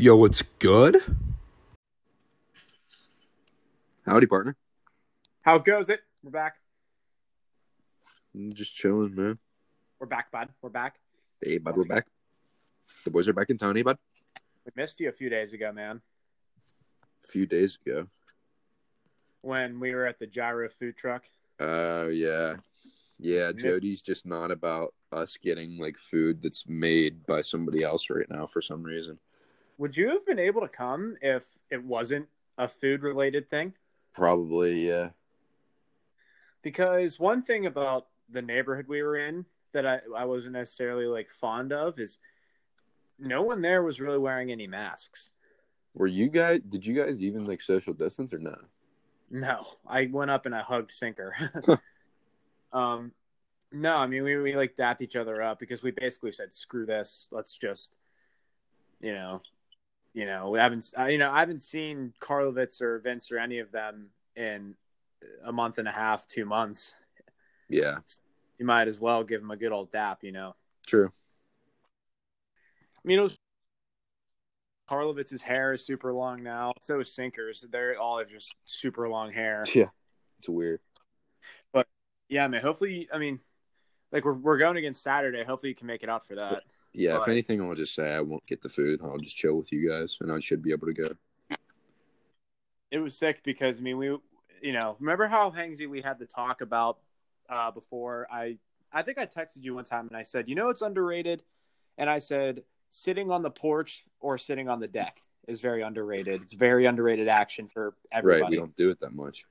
Yo, what's good? Howdy, partner. How goes it? We're back. I'm just chilling, man. We're back, bud. We're back. Hey, bud, we're back. The boys are back in town, hey, bud. We missed you a few days ago, man. A few days ago. When we were at the gyro food truck. Oh, yeah. Yeah, Jody's just not about us getting like food that's made by somebody else right now for some reason. Would you have been able to come if it wasn't a food related thing? Probably, yeah. Because one thing about the neighborhood we were in that I, I wasn't necessarily like fond of is no one there was really wearing any masks. Were you guys, did you guys even like social distance or not? No, I went up and I hugged Sinker. um, no, I mean we we like dapped each other up because we basically said, "Screw this, let's just," you know, you know, we haven't, uh, you know, I haven't seen Karlovitz or Vince or any of them in a month and a half, two months. Yeah, You might as well give them a good old dap, you know. true. I mean, it was Karlovitz's hair is super long now. So is Sinker's. They're all have just super long hair. Yeah, it's weird. But yeah, I man. Hopefully, I mean, like we're we're going against Saturday. Hopefully, you can make it out for that. Yeah, if anything, I'll just say I won't get the food. I'll just chill with you guys and I should be able to go. It was sick because I mean, we, you know, remember how Hanczy we had the talk about uh, before? I I think I texted you one time and I said, you know, it's underrated, and I said sitting on the porch or sitting on the deck is very underrated. It's very underrated action for everybody. Right, we don't do it that much.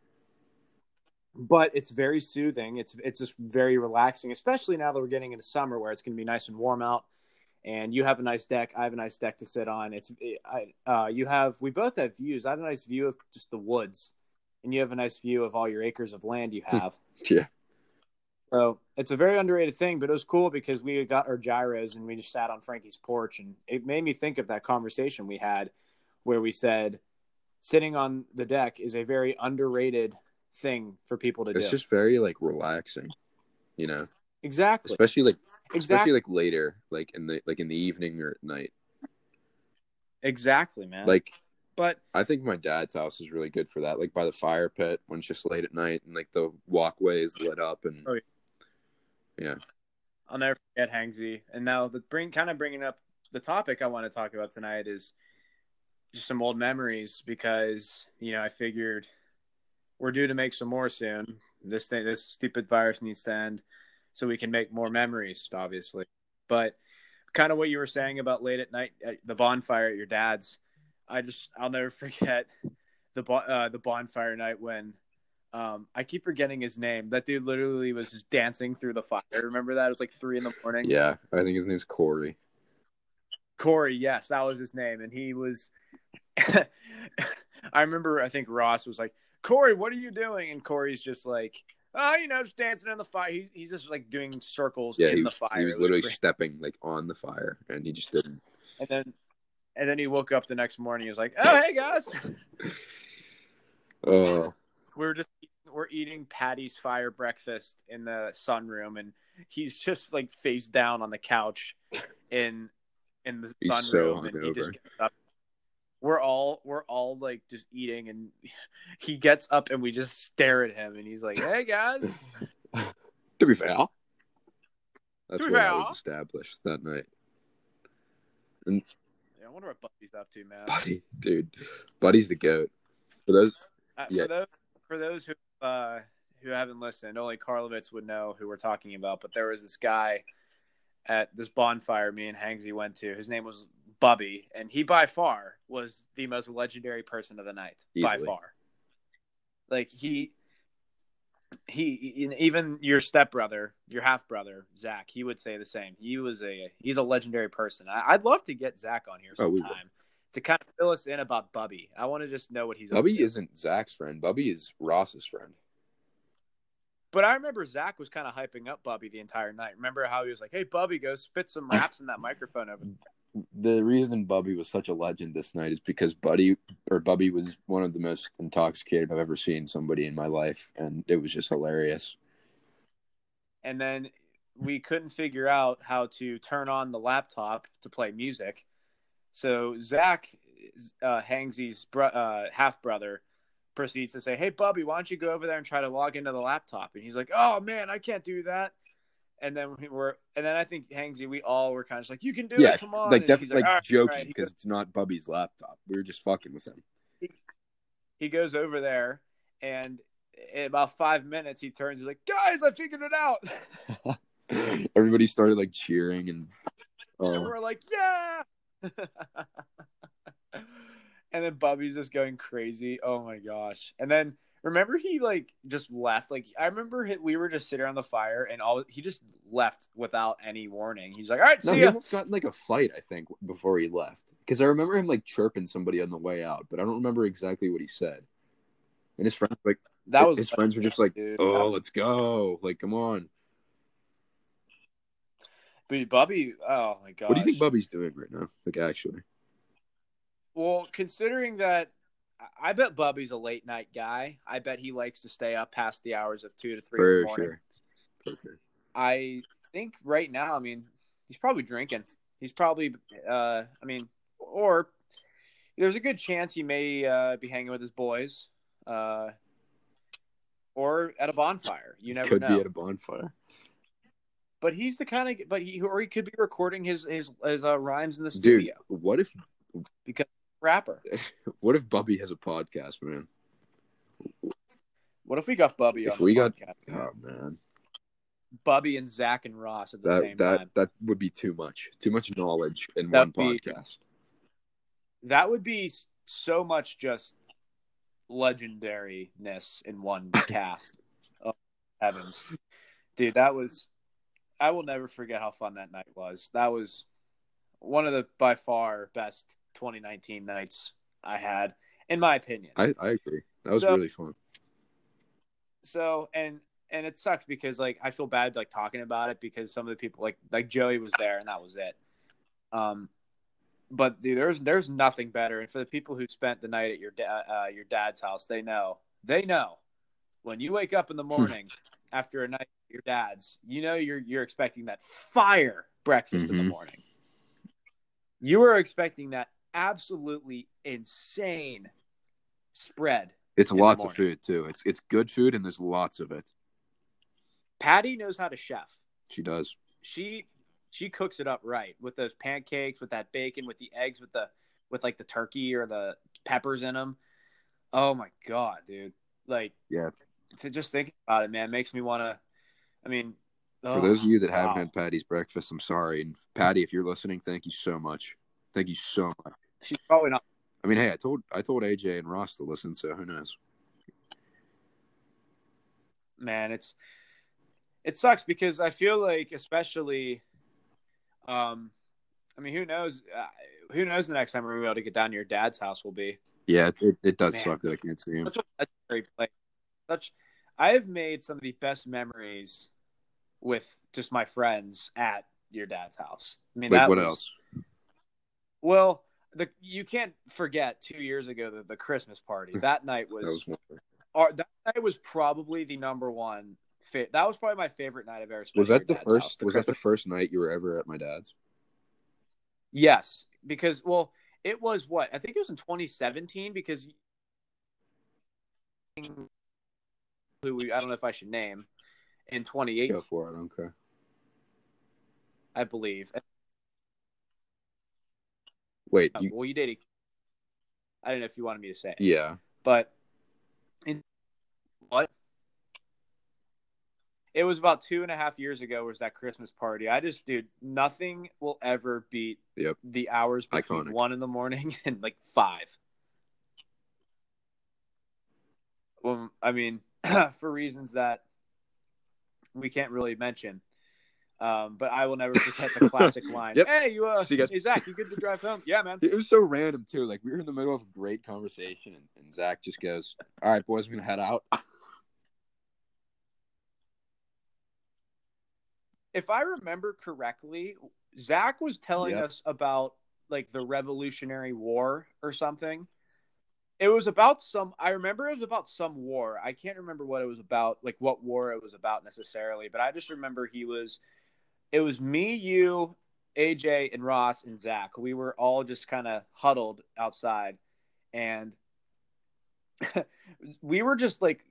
but it's very soothing. It's it's just very relaxing, especially now that we're getting into summer where it's going to be nice and warm out. And you have a nice deck. I have a nice deck to sit on. It's I uh, you have we both have views. I have a nice view of just the woods, and you have a nice view of all your acres of land you have. Yeah, so it's a very underrated thing, but it was cool because we got our gyros and we just sat on Frankie's porch, and it made me think of that conversation we had where we said sitting on the deck is a very underrated thing for people to it's do. It's just very like relaxing, you know. Exactly. especially like especially like later like in the like in the evening or at night Exactly, man. like but i think my dad's house is really good for that like by the fire pit when it's just late at night and like the walkway is lit up and Oh, yeah I'll never forget Hanczy. And now the bring kind of bringing up the topic I want to talk about tonight is just some old memories because you know I figured we're due to make some more soon. This thing, this stupid virus needs to end, so we can make more memories, obviously. But kind of what you were saying about late at night at the bonfire at your dad's, I just I'll never forget the uh, the bonfire night when um, I keep forgetting his name. That dude literally was just dancing through the fire. Remember that? It was like three in the morning. yeah i think his name's corey Corey, yes, that was his name, and he was. I remember. I think Ross was like, "Corey, what are you doing?" And Corey's just like, "Oh, you know, just dancing in the fire." He's he's just like doing circles yeah in he the was, fire. he was It literally great. stepping like on the fire and he just didn't and then and then he woke up the next morning. He was like, "Oh, hey guys, oh we were just we're eating Patty's fire breakfast in the sunroom, and he's just like face down on the couch in in the He's sunroom, so and he just gets up. We're all we're all like just eating, and he gets up, and we just stare at him, and he's like, "Hey guys, to be fair that's To be where i fair. was established that night Yeah, I wonder what Buddy's up to, man." buddy dude buddy's the goat for those Uh, Yeah. For those for those who uh, who haven't listened, only Karlovitz would know who we're talking about. But there was this guy at this bonfire me and Hanczy went to. His name was Bubby, and he by far was the most legendary person of the night. By far, like he. He even your stepbrother, your half brother Zach, he would say the same. He was a he's a legendary person. I, I'd love to get Zach on here Oh, sometime will. to kind of fill us in about Bubby. I want to just know what he's bubby isn't zach's friend bubby is ross's friend But I remember Zach was kind of hyping up Bubby the entire night. Remember how he was like, "Hey, Bubby, go spit some raps in that microphone over." the reason Bubby was such a legend this night is because Buddy or Bubby was one of the most intoxicated I've ever seen somebody in my life, and it was just hilarious. And then we couldn't figure out how to turn on the laptop to play music. So Zach, uh, Hanczy's bro- uh, half brother, proceeds to say, "Hey, Bubby, why don't you go over there and try to log into the laptop?" And he's like, "Oh man, I can't do that." And then we were, and then I think Hanczy, we all were kind of like, "You can do yeah, it, come on!" like And definitely like, "All right, joking all right." He because it's not Bubby's laptop. We were just fucking with him. he goes over there and in about five minutes he turns he's like guys i figured it out Everybody started like cheering and and oh, we're like yeah and then bubby's just going crazy oh my gosh and then remember he like just left like i remember he, we were just sitting around the fire and all he just left without any warning he's like all right no, see he ya almost got in like a fight. I think before he left because I remember him like chirping somebody on the way out, but I don't remember exactly what he said. And his friends like that was his friends were just like, dude. "Oh, let's go! Like, come on." but bubby oh my god What do you think Bubby's doing right now? Like, actually, Well, considering that, I- bet Bubby's a late night guy. I bet he likes to stay up past the hours of two to three in for the morning. sure. For sure. I think right now, I mean, he's probably drinking. He's probably, uh, I mean, or there's a good chance he may uh, be hanging with his boys, uh, or at a bonfire. You never Could know. be at a bonfire. but he's the kind of, but he or he could be recording his his his uh, rhymes in the Dude, studio. what if Rapper. what if Bubby has a podcast, man? What if we got Bubby If we got- podcast? Oh man, Bubby and Zach and Ross at the that same that time. that would be too much. Too much knowledge in That'd one be- podcast. That would be so much just legendariness in one cast. Oh, heavens. Dude, that was I will never forget how fun that night was. That was one of the by far best 2019 nights I had in my opinion. I I agree. That was So- really fun. so and and it sucks because like I feel bad like talking about it because some of the people like like Joey was there and that was it. Um, but dude, there's there's nothing better. And for the people who spent the night at your da- uh, your dad's house, they know they know when you wake up in the morning after a night at your dad's, you know you're you're expecting that fire breakfast in the Mhm. morning. You were expecting that absolutely insane spread It's lots of food too. It's it's good food and there's lots of it. Patty knows how to chef. She does. She she cooks it up right with those pancakes, with that bacon, with the eggs, with the with like the turkey or the peppers in them. Oh my god, dude! Like, Yeah. to just think about it, man, makes me want to. I mean, For oh, those of you that haven't oh, had Patty's breakfast, I'm sorry. And Patty, if you're listening, thank you so much. Thank you so much. she's probably not. I mean, hey, I told I told AJ and Ross to listen, so who knows? man it's it sucks because i feel like especially um i mean who knows uh, who knows the next time we're gonna be able to get down to your dad's house will be Yeah, it, it does Man. suck that I can't see him. such a legendary place such i have made some of the best memories with just my friends at your dad's house i mean Like that what was- else? Well the you can't forget two years ago the, the christmas party that night was, That was our, that night was probably the number one fit that was probably my favorite night i've ever spent Was that the dad's house, first? Was that the first night you were ever at my dad's? Yes, because well, it was what I think it was in 2017 because who we I don't know if I should name in 2018 Go for it. I don't care. I believe. Wait, Uh, you, well, you did. I don't know if you wanted me to say, it, yeah. but in what it was about two and a half years ago was that Christmas party. I just, dude, nothing will ever beat Yep. the hours between Iconic. one in the morning and like five. Well, I mean, for reasons that we can't really mention. Um, but I will never forget the classic line. Yep. Hey, you, uh, you guys. hey Zach, you good to drive home? Yeah, man. It was so random too. Like we were in the middle of a great conversation, and, and Zach just goes, "All right, boys, I'm gonna head out." If I remember correctly, Zach was telling Yep. us about like the Revolutionary War or something. It was about some. I remember it was about some war. I can't remember what it was about, like what war it was about necessarily. But I just remember he was. It was me, you, AJ and Ross and Zach. We were all just kind of huddled outside, and we were just like,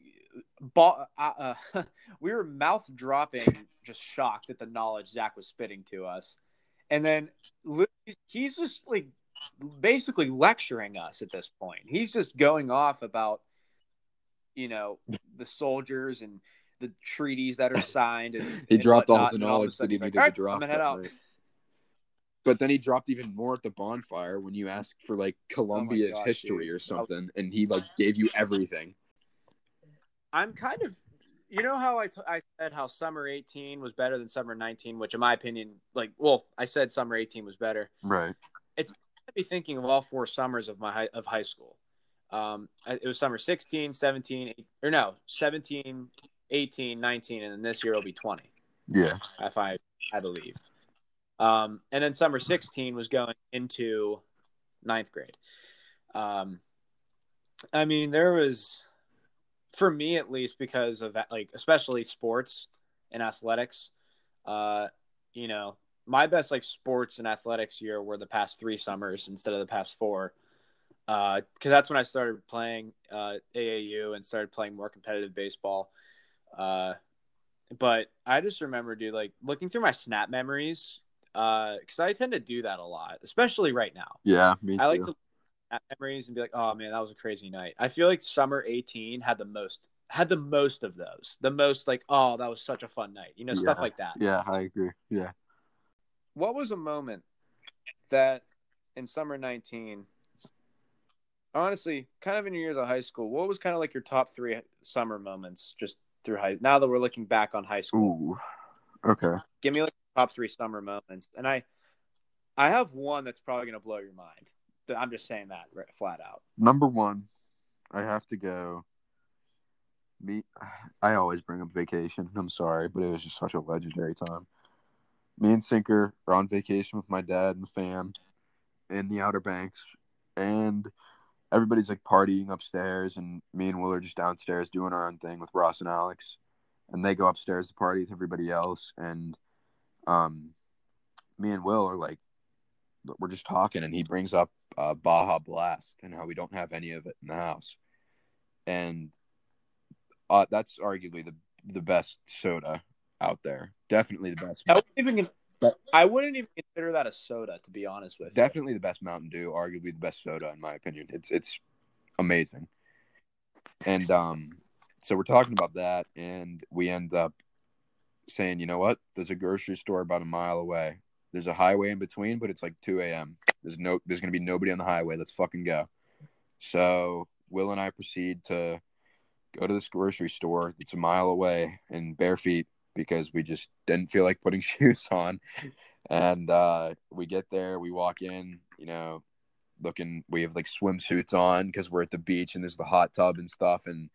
uh, uh, we were mouth dropping, just shocked at the knowledge Zach was spitting to us. And then he's just like basically lecturing us at this point. He's just going off about, you know, the soldiers and the treaties that are signed. And he and dropped whatnot, all the knowledge of a sudden that he like, needed "All right, to drop. I'm gonna head that out. But then he dropped even more at the bonfire when you asked for like Columbia's gosh, history dude. or something, and he like gave you everything. I'm kind of, you know how I, t- I said how summer 18 was better than summer 19, which in my opinion, like, well, I said summer 18 was better. Right. It's be thinking of all four summers of my high, of high school. Um, it was summer 16, 17, or no, 17, 18, 19, and then this year will be 20. Yeah. if I I believe. Um, and then summer 16 was going into ninth grade. Um, I mean, there was, for me at least, because of that, like, especially sports and athletics, uh, you know, my best like sports and athletics year were the past three summers instead of the past four. Because that's when I started playing uh, AAU and started playing more competitive baseball. Uh, but I just remember, dude, like looking through my snap memories, uh, because I tend to do that a lot, especially right now. Yeah. Me too. I like to look at memories and be like, oh man, that was a crazy night. I feel like summer 18 had the most had the most of those. The most like, oh, that was such a fun night. You know, stuff like that. Yeah, I agree. Yeah. What was a moment that in summer 19 honestly, kind of in your years of high school, what was kind of like your top 3 summer moments just through high now that we're looking back on high school? Ooh. Okay. give me like top three summer moments and i i have one that's probably going to blow your mind i'm just saying that right, flat out Number one, I have to go. Me, I always bring up vacation. I'm sorry, but it was just such a legendary time. Me and Sinker are on vacation with my dad and the fam in the Outer Banks, and everybody's like partying upstairs, and me and Will are just downstairs doing our own thing with Ross and Alex, and they go upstairs to party with everybody else, and um, me and Will are like, we're just talking, and he brings up uh, Baja Blast and how we don't have any of it in the house, and uh, that's arguably the the best soda out there. Definitely the best. Wouldn't even I wouldn't even consider that a soda to be honest with you. Definitely the best Mountain Dew. Arguably the best soda in my opinion. It's it's amazing. And um, so we're talking about that, and we end up saying, you know what? There's a grocery store about a mile away. There's a highway in between, but it's like 2 a.m. There's no, there's gonna be nobody on the highway. Let's fucking go. So Will and I proceed to go to this grocery store that's a mile away in bare feet because we just didn't feel like putting shoes on. And uh, we get there, we walk in, you know, looking, we have like swimsuits on because we're at the beach and there's the hot tub and stuff. And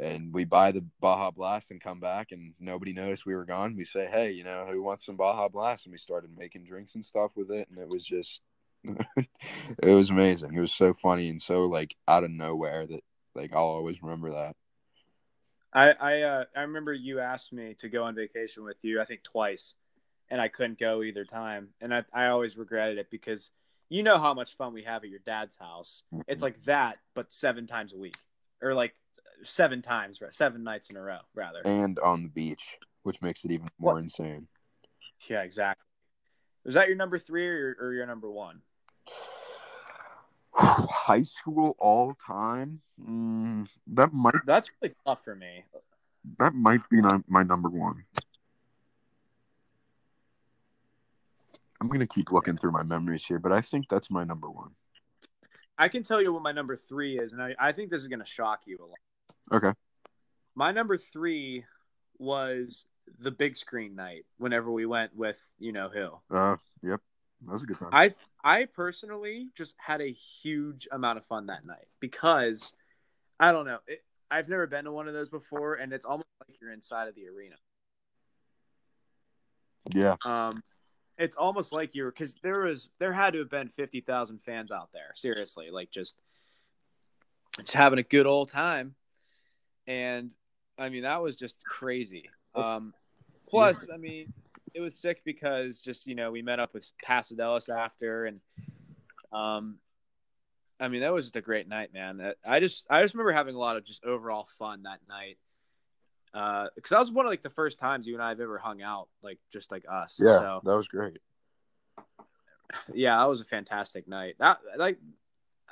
and we buy the Baja Blast and come back and nobody noticed we were gone. We say, hey, you know, who wants some Baja Blast? And we started making drinks and stuff with it. And it was just, it was amazing. It was so funny and so like out of nowhere that like I'll always remember that. I I uh, I remember you asked me to go on vacation with you I think twice and I couldn't go either time and I I always regretted it because you know how much fun we have at your dad's house. It's like that but 7 times a week or like 7 times, seven nights in a row rather. And on the beach, which makes it even more What? insane. Yeah, exactly. Was that your number 3 or or your number 1? High school all time? Mm, that might That's really tough for me. that might be my, my number one. I'm gonna keep looking through my memories here, but I think that's my number one. I can tell you what my number 3 is and I I think this is going to shock you a lot. Okay. My number three was the big screen night. Whenever we went with you know who, Uh, yep, that was a good time. I I personally just had a huge amount of fun that night because I don't know. It, I've never been to one of those before, and it's almost like you're inside of the arena. yeah, Um, it's almost like you were because there was there had to have been fifty thousand fans out there. Seriously, like just just having a good old time, and I mean that was just crazy. Um, plus, I mean, it was sick because just you know we met up with Pasadelis after, and um, I mean that was just a great night, man. I just I just remember having a lot of just overall fun that night. Because uh, that was one of like the first times you and I have ever hung out, like just like us. Yeah, so, that was great. Yeah, that was a fantastic night. That like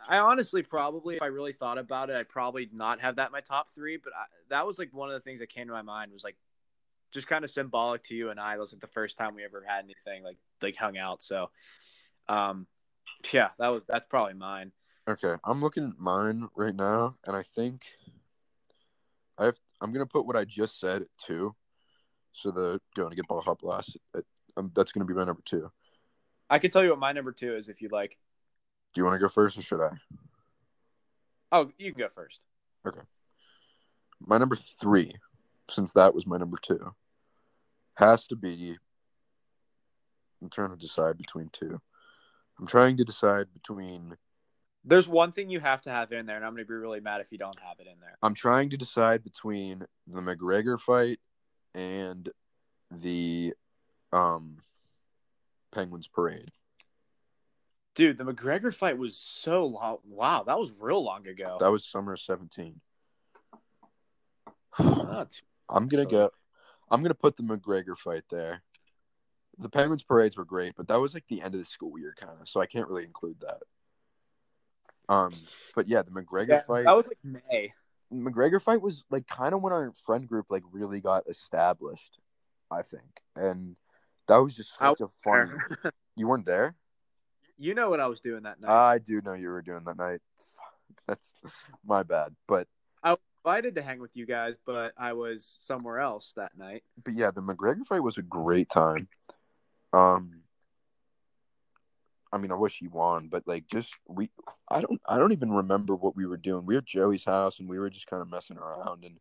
I honestly probably, if I really thought about it, I'd probably not have that in my top three. But I, that was like one of the things that came to my mind was like just kind of symbolic to you and I. It was like the first time we ever had anything like like hung out. So, um, yeah, that was that's probably mine. Okay, I'm looking at mine right now, and I think I have. I'm gonna put what I just said at two, so the going to get ball hop last. Um, that's gonna be my number two. I can tell you what my number two is if you'd like. Do you want to go first, or should I? Oh, you can go first. Okay. My number three, since that was my number two, has to be. I'm trying to decide between two. I'm trying to decide between. There's one thing you have to have in there, and I'm going to be really mad if you don't have it in there. I'm trying to decide between the McGregor fight and the um Penguins parade. Dude, the McGregor fight was so long. Wow, that was real long ago. That was summer 17. Not I'm gonna go. I'm gonna put the McGregor fight there. The Penguins parades were great, but that was like the end of the school year, kind of. So I can't really include that. Um, but yeah, the McGregor yeah, fight. That was like May. McGregor fight was like kind of when our friend group like really got established, I think, and that was just such a fun. you weren't there. You know what I was doing that night. I do know you were doing that night. That's my bad, but invited to hang with you guys, but I was somewhere else that night. But yeah, the McGregor fight was a great time. Um, I mean, I wish he won, but like, just we, I don't, I don't even remember what we were doing. We were at Joey's house, and we were just kind of messing around, and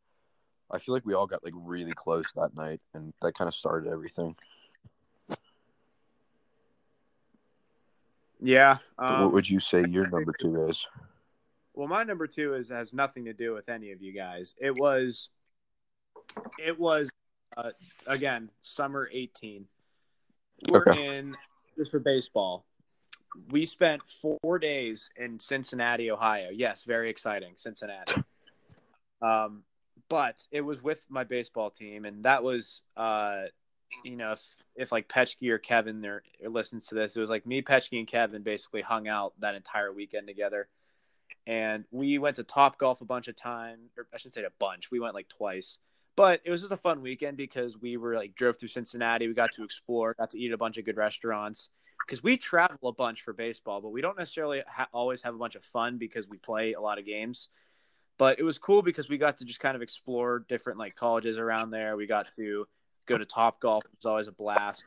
I feel like we all got like really close that night, and that kind of started everything. Yeah. Um, what would you say your number two is? Well, my number two is has nothing to do with any of you guys. It was, it was, uh, again, summer eighteen. We're okay. in just for baseball. We spent four days in Cincinnati, Ohio. Yes, very exciting, Cincinnati. Um, but it was with my baseball team, and that was uh, you know, if, if like Petchke or Kevin or, or listens to this, it was like me, Petchke, and Kevin basically hung out that entire weekend together. And we went to Top Golf a bunch of times, or I shouldn't say a bunch. We went like twice, but it was just a fun weekend because we were like drove through Cincinnati. We got to explore, got to eat at a bunch of good restaurants because we travel a bunch for baseball, but we don't necessarily ha- always have a bunch of fun because we play a lot of games. But it was cool because we got to just kind of explore different like colleges around there. We got to go to Top Golf. It was always a blast.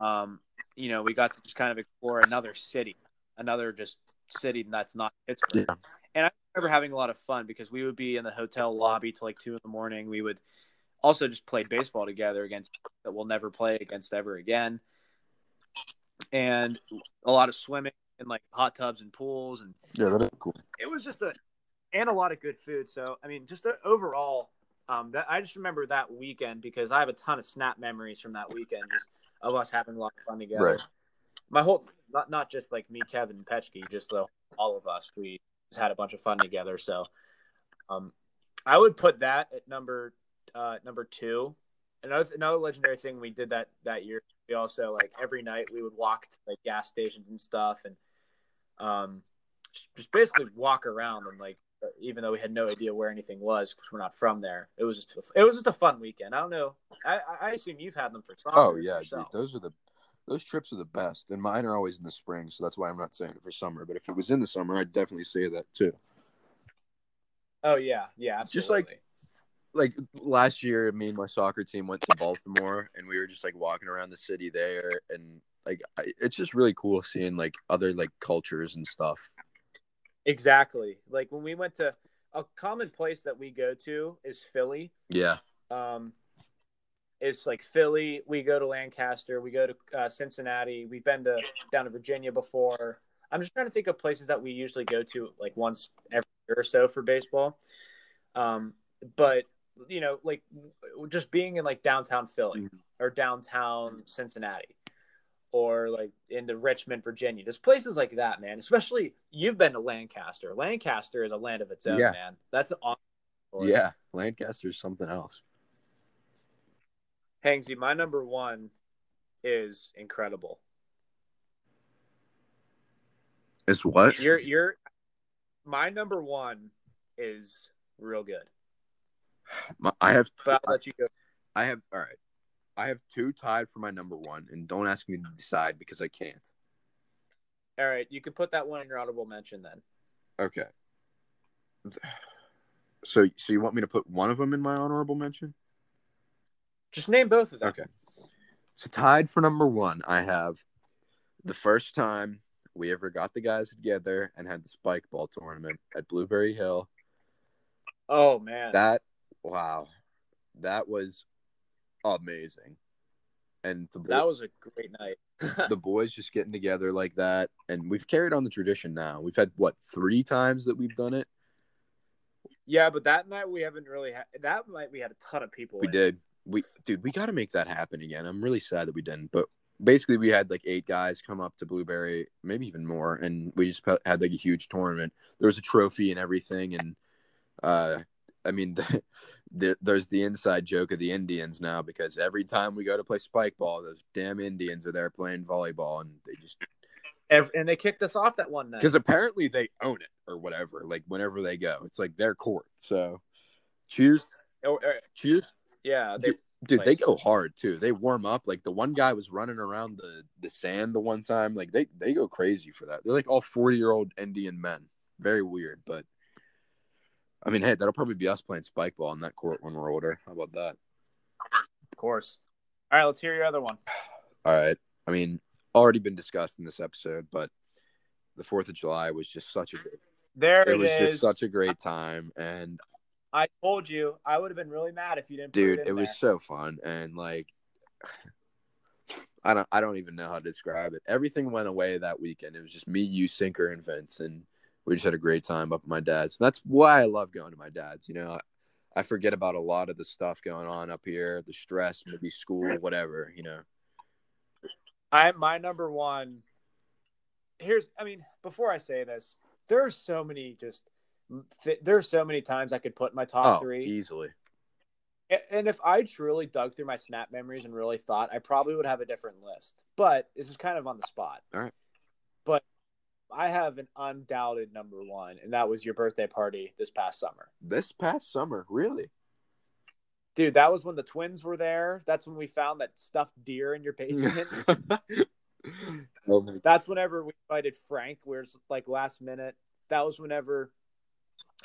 Um, you know, we got to just kind of explore another city, another just city that's not Pittsburgh. Yeah. And I remember having a lot of fun because we would be in the hotel lobby till like two in the morning. We would also just play baseball together against that we'll never play against ever again. And a lot of swimming in like hot tubs and pools and yeah, that is cool. It was just a and a lot of good food. So I mean, just a, overall, um, that I just remember that weekend because I have a ton of snap memories from that weekend just of us having a lot of fun together. Right. My whole not not just like me, Kevin, and Petchke, just the, all of us. We just had a bunch of fun together. So, um, I would put that at number uh, number two. Another another legendary thing we did that that year. We also like every night we would walk to like gas stations and stuff, and um, just basically walk around and like even though we had no idea where anything was because we're not from there. It was just it was just a fun weekend. I don't know. I, I assume you've had them for. Oh yeah, dude, those are the those trips are the best, and mine are always in the spring, so that's why I'm not saying it for summer. But if it was in the summer, I'd definitely say that too. Oh yeah, yeah, absolutely. Just like like last year, me and my soccer team went to Baltimore, and we were just like walking around the city there, and like I, it's just really cool seeing like other like cultures and stuff. Exactly. Like when we went to a common place that we go to is Philly. Yeah. Um, it's like Philly. We go to Lancaster. We go to uh, Cincinnati. We've been to down to Virginia before. I'm just trying to think of places that we usually go to like once every year or so for baseball. Um, but you know, like just being in like downtown Philly Mhm. or downtown Cincinnati or like into Richmond, Virginia. There's places like that, man. Especially you've been to Lancaster. Lancaster is a land of its own, Yeah. man. That's an awesome. story. Yeah, Lancaster's something else. Hanczy, my number one is incredible. It's what? You're you're my number one is real good. My- I have But I'll let you go. I have all right. I have two tied for my number one, and don't ask me to decide because I can't. All right, you can put that one in your audible mention then. Okay. So, so you want me to put one of them in my honorable mention? Just name both of them. Okay. So tied for number one, I have the first time we ever got the guys together and had the spike ball tournament at Blueberry Hill. Oh man. That wow, that was amazing. And the, that was a great night. the boys just getting together like that, and we've carried on the tradition now. We've had what three times that we've done it. yeah, but that night we haven't really had that night we had a ton of people. We in. did. We dude, we got to make that happen again. I'm really sad that we didn't, but basically we had like eight guys come up to Blueberry, maybe even more, and we just had like a huge tournament. There was a trophy and everything, and uh, I mean, the, the, there's the inside joke of the Indians now because every time we go to play spike ball, those damn Indians are there playing volleyball, and they just and they kicked us off that one night. because apparently they own it or whatever. Like whenever they go, it's like their court. So, cheers, Oh, uh, cheers. Yeah, they Dude, they go hard too. They warm up. Like the one guy was running around the the sand the one time. Like they they go crazy for that. They're like all forty year old Indian men. Very weird, but I mean, hey, that'll probably be us playing spike ball in that court when we're older. How about that? of course. All right, let's hear your other one. All right. I mean, already been discussed in this episode, but the Fourth of July was just such a great, There it it was is. just such a great time, and I told you I would have been really mad if you didn't. dude, put it it, was so fun, and like. I don't I don't even know how to describe it. Everything went away that weekend. It was just me, you, Sinker, and Vince, and we just had a great time up at my dad's. And That's why I love going to my dad's. You know, I, I forget about a lot of the stuff going on up here, the stress, maybe school, whatever. You know. I my number one. Here's, I mean, before I say this, there are so many just. There are so many times I could put my top oh, three. easily. And if I truly dug through my snap memories and really thought, I probably would have a different list. But this is kind of on the spot. All right. But I have an undoubted number one, and that was your birthday party this past summer. This past summer, really? Dude, that was when the twins were there. That's when we found that stuffed deer in your basement. oh That's whenever we invited Frank, where's like last minute. That was whenever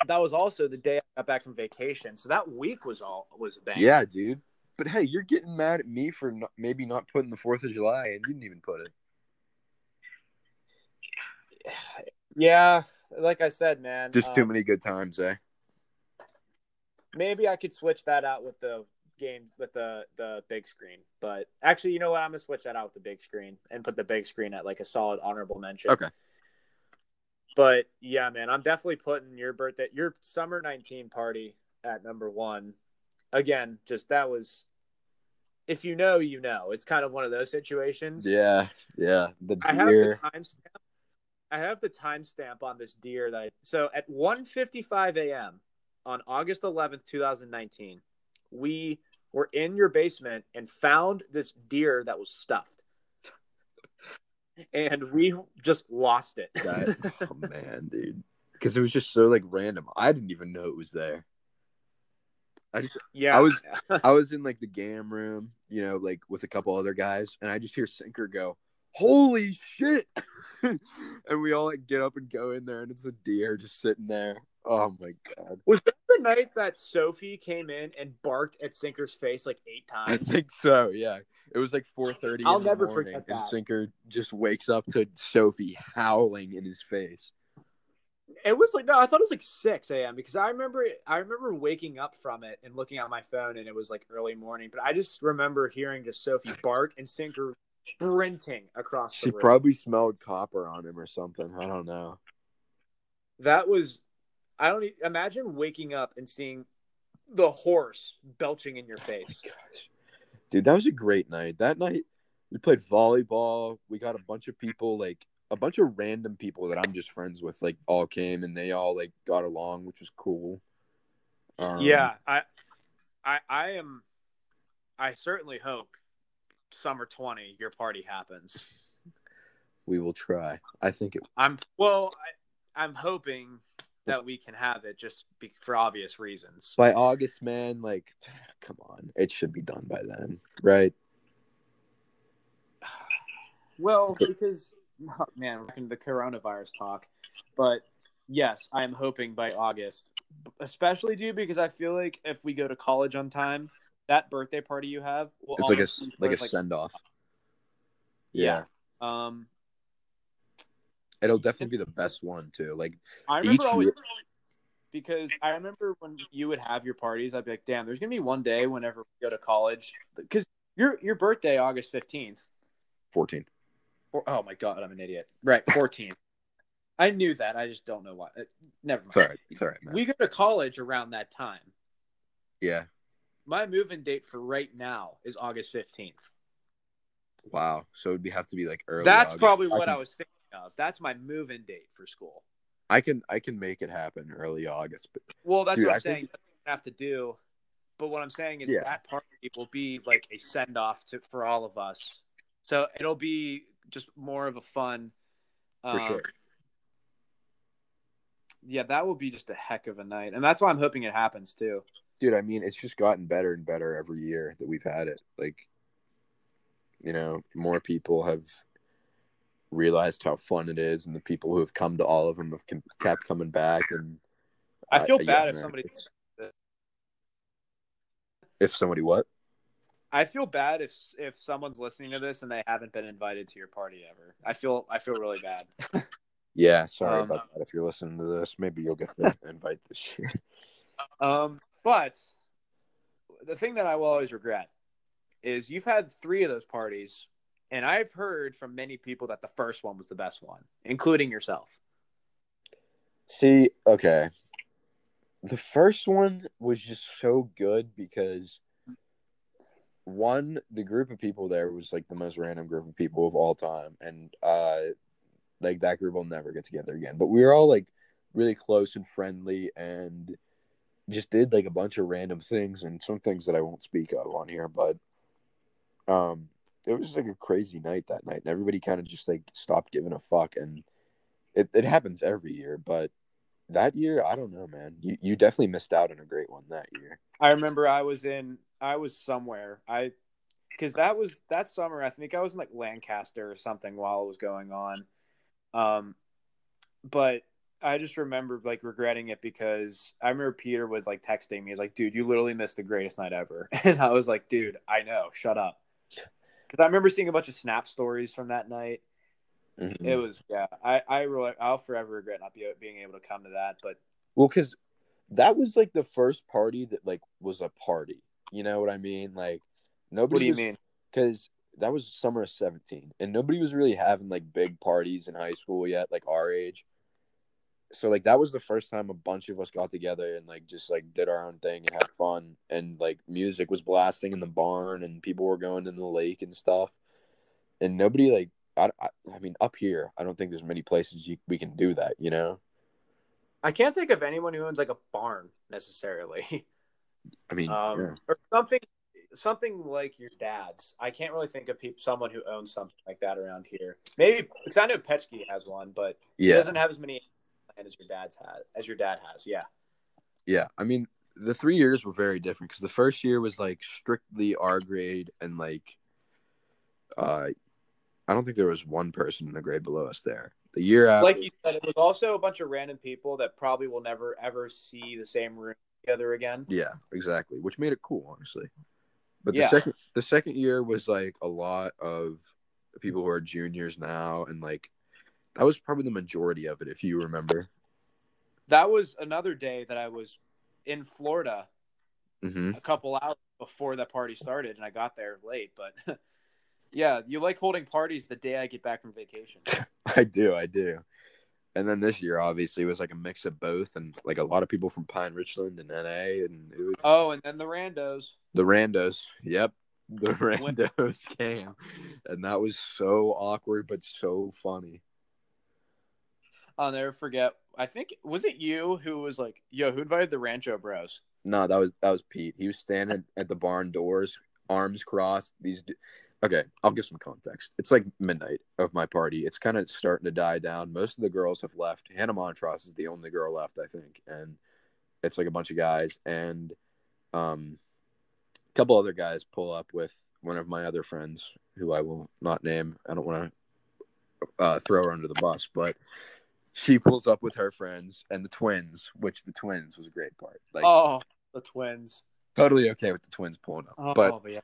that was also the day I got back from vacation. So that week was all was a bang. Yeah, dude. But hey, you're getting mad at me for not, maybe not putting the Fourth of July, and you didn't even put it. Yeah, like I said, man. Just too um, many good times, eh? Maybe I could switch that out with the game with the the big screen. But actually, you know what? I'm gonna switch that out with the big screen and put the big screen at like a solid honorable mention. Okay. But yeah, man, I'm definitely putting your birthday, your summer 19 party at number one. Again, just that was. If you know, you know. It's kind of one of those situations. Yeah, yeah. The I have the deer. timestamp. I have the timestamp on this deer that I, so at 1:55 a.m. on August 11th, 2019, we were in your basement and found this deer that was stuffed, and we just lost it. That, oh man, dude. Because it was just so like random. I didn't even know it was there. I just yeah, I was- I was in like the game room, you know, like with a couple other guys, and I just hear Sinker go, "Holy shit!" and we all like get up and go in there, and it's a deer just sitting there. Oh my god! Was that the night that Sophie came in and barked at Sinker's face like eight times? I think so. Yeah, it was like four thirty. I'll in never the morning, forget And that. Sinker just wakes up to Sophie howling in his face. It was like no, I thought it was like six a.m. because I remember I remember waking up from it and looking at my phone and it was like early morning. But I just remember hearing just Sophie bark and Sinker sprinting across She the room. probably smelled copper on him or something. I don't know. that was I don't e- imagine waking up and seeing the horse belching in your Oh face. my gosh. Dude, that was a great night. That night we played volleyball. We got a bunch of people, like a bunch of random people that I'm just friends with, like all came and they all like got along, which was cool. Um, yeah, I, I, I am. I certainly hope summer twenty your party happens. we will try. I think it. I'm well. I, I'm hoping that we can have it just be, for obvious reasons. By August, man, like, come on, it should be done by then, right? Well, because oh, man, we're in the coronavirus talk, but yes, I am hoping by August, especially due because I feel like if we go to college on time, that birthday party you have will It's like a like a for, send off. Yeah. Yeah. um. It'll definitely be the best one too. Like I remember always year- because I remember when you would have your parties, I'd be like, "Damn, there's gonna be one day whenever we go to college because your your birthday August fifteenth. 14th. Oh my god, I'm an idiot. Right, 14th. I knew that. I just don't know why. Uh, Never mind. It's all right. It's all right, man. We go to college around that time. yeah. My move-in date for right now is August 15th. Wow. So it'd be have to be like early. That's August. probably I what can- I was thinking of. That's my move-in date for school. I can I can make it happen early August, but Well, that's Dude, what I'm I think- saying. I have to do. But what I'm saying is Yeah. that party will be like a send-off to for all of us. So it'll be just more of a fun. for um, sure. Yeah, that will be just a heck of a night, and that's why I'm hoping it happens too. Dude, I mean, it's just gotten better and better every year that we've had it. Like, you know, more people have realized how fun it is, and the people who have come to all of them have kept coming back. And I feel yeah, bad if man, somebody. if somebody what? I feel bad if if someone's listening to this and they haven't been invited to your party ever. I feel I feel really bad. Yeah, sorry Um, about that. If you're listening to this, maybe you'll get the invite this year. Um, but the thing that I will always regret is you've had three of those parties, and I've heard from many people that the first one was the best one, including yourself. See, okay. The first one was just so good because one, the group of people there was like the most random group of people of all time. And uh like that group will never get together again. But we were all like really close and friendly and just did like a bunch of random things and some things that I won't speak of on here, but um it was just like a crazy night that night and everybody kind of just like stopped giving a fuck and it, it happens every year, but that year, I don't know, man. You you definitely missed out on a great one that year. I remember I was in I was somewhere I because that was that summer I think I was in like Lancaster or something while it was going on, um, but I just remember like regretting it because I remember Peter was like texting me. He's like, "Dude, you literally missed the greatest night ever," and I was like, "Dude, I know. Shut up." Because I remember seeing a bunch of snap stories from that night. Mhm. It was yeah. I I really I'll forever regret not be, being able to come to that. But Well, because that was like the first party that like was a party. You know what I mean? Like nobody. what do you was- mean? because that was summer of 17 and nobody was really having like big parties in high school yet like our age so like that was the first time a bunch of us got together and like just like did our own thing and had fun and like music was blasting in the barn and people were going in the lake and stuff and nobody like I, I, I mean up here i don't think there's many places you, we can do that you know I can't think of anyone who owns like a barn necessarily. i mean um, yeah. or something something like your dad's. I can't really think of peop someone who owns something like that around here. Maybe because I know Petchke has one, but he doesn't have as many as your dad's had as your dad has. Yeah, Yeah, I mean, the three years were very different because the first year was like strictly our grade and like, uh, I don't think there was one person in the grade below us there. The year after, like you said, it was also a bunch of random people that probably will never ever see the same room together again. yeah, exactly, which made it cool, honestly. But Yeah. the second, the second year was like a lot of people who are juniors now, and like that was probably the majority of it, if you remember. That was another day that I was in Florida hmm a couple hours before that party started, and I got there late. But yeah, you like holding parties the day I get back from vacation. I do, I do. And then this year, obviously, was like a mix of both, and like a lot of people from Pine Richland and NA, and it was, Oh, and then the randos. the randos. Yep, the randos came, and that was so awkward but so funny. I'll never forget. I think was it you who was like, "Yo, who invited the Rancho Bros?" No, that was that was Pete. He was standing at the barn doors, arms crossed. These, okay, I'll give some context. It's like midnight of my party. It's kind of starting to die down. Most of the girls have left. Hannah Montross is the only girl left, I think, and it's like a bunch of guys and um, a couple other guys pull up with one of my other friends who I will not name. I don't want to uh, throw her under the bus, but she pulls up with her friends and the twins, which the twins was a great part. Like oh, the twins. totally okay with the twins pulling up. Oh, but yeah.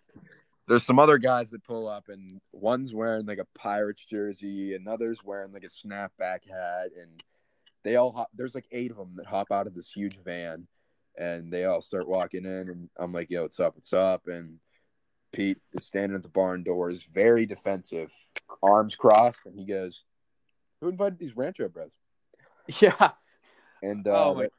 there's some other guys that pull up and one's wearing like a Pirates jersey, another's wearing like a snapback hat, and they all hop, there's like eight of them that hop out of this huge van, and they all start walking in, and I'm like, "Yo, what's up? What's up?" And Pete is standing at the barn doors, very defensive, arms crossed, and he goes, "Who invited these Rancho Bros?" yeah. And uh, Oh, that,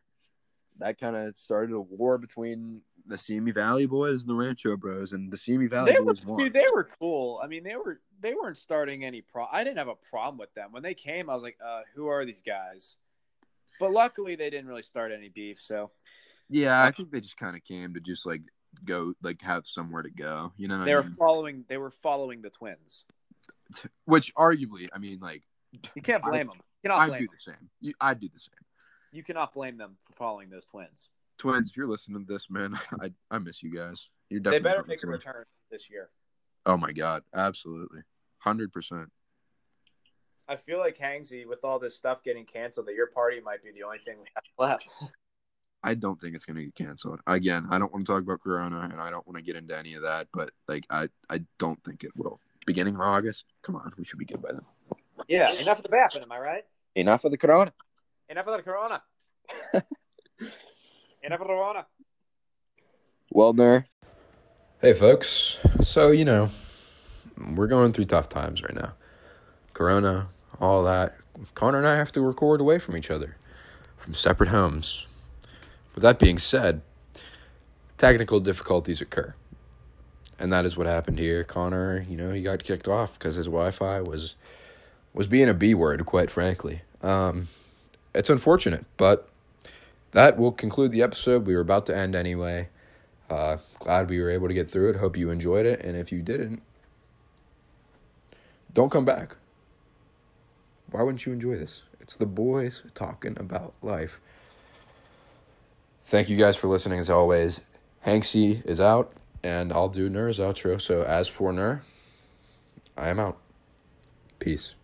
that kind of started a war between the Simi Valley boys and the Rancho Bros, and the Simi Valley They were, boys won. dude, they were cool. I mean, they were they weren't starting any pro. I didn't have a problem with them when they came. I was like, uh, "Who are these guys?" But luckily, they didn't really start any beef. So Yeah, I think they just kind of came to just like go, like have somewhere to go. You know, they I were mean? following. They were following the twins. which arguably, I mean, like You can't I- blame them. You cannot I blame do them. the same. You, I do the same. You cannot blame them for following those twins. Twins, if you're listening to this, man, I I miss you guys. You're They definitely better make a return this year. Oh my god, absolutely, hundred percent. I feel like Hanczy, with all this stuff getting canceled, that your party might be the only thing we have left. I don't think it's gonna get canceled. Again, I don't want to talk about Corona, and I don't want to get into any of that. But like, I I don't think it will. Beginning of August, come on, we should be good by then. Yeah, enough of the bapping, am I right? Enough of the Corona. Enough of the corona. enough of the corona. Well, there. Hey, folks. So, you know, we're going through tough times right now. Corona, all that. Connor and I have to record away from each other, from separate homes. With that being said, technical difficulties occur. And that is what happened here. Connor, you know, he got kicked off because his Wi Fi was was being a B word, quite frankly. Um, it's unfortunate, but that will conclude the episode. We were about to end anyway. Uh, glad we were able to get through it. Hope you enjoyed it. And if you didn't, don't come back. Why wouldn't you enjoy this? It's the boys talking about life. Thank you guys for listening as always. Hanczy is out, and I'll do Nurr's outro. So as for Nurr, I am out. Peace.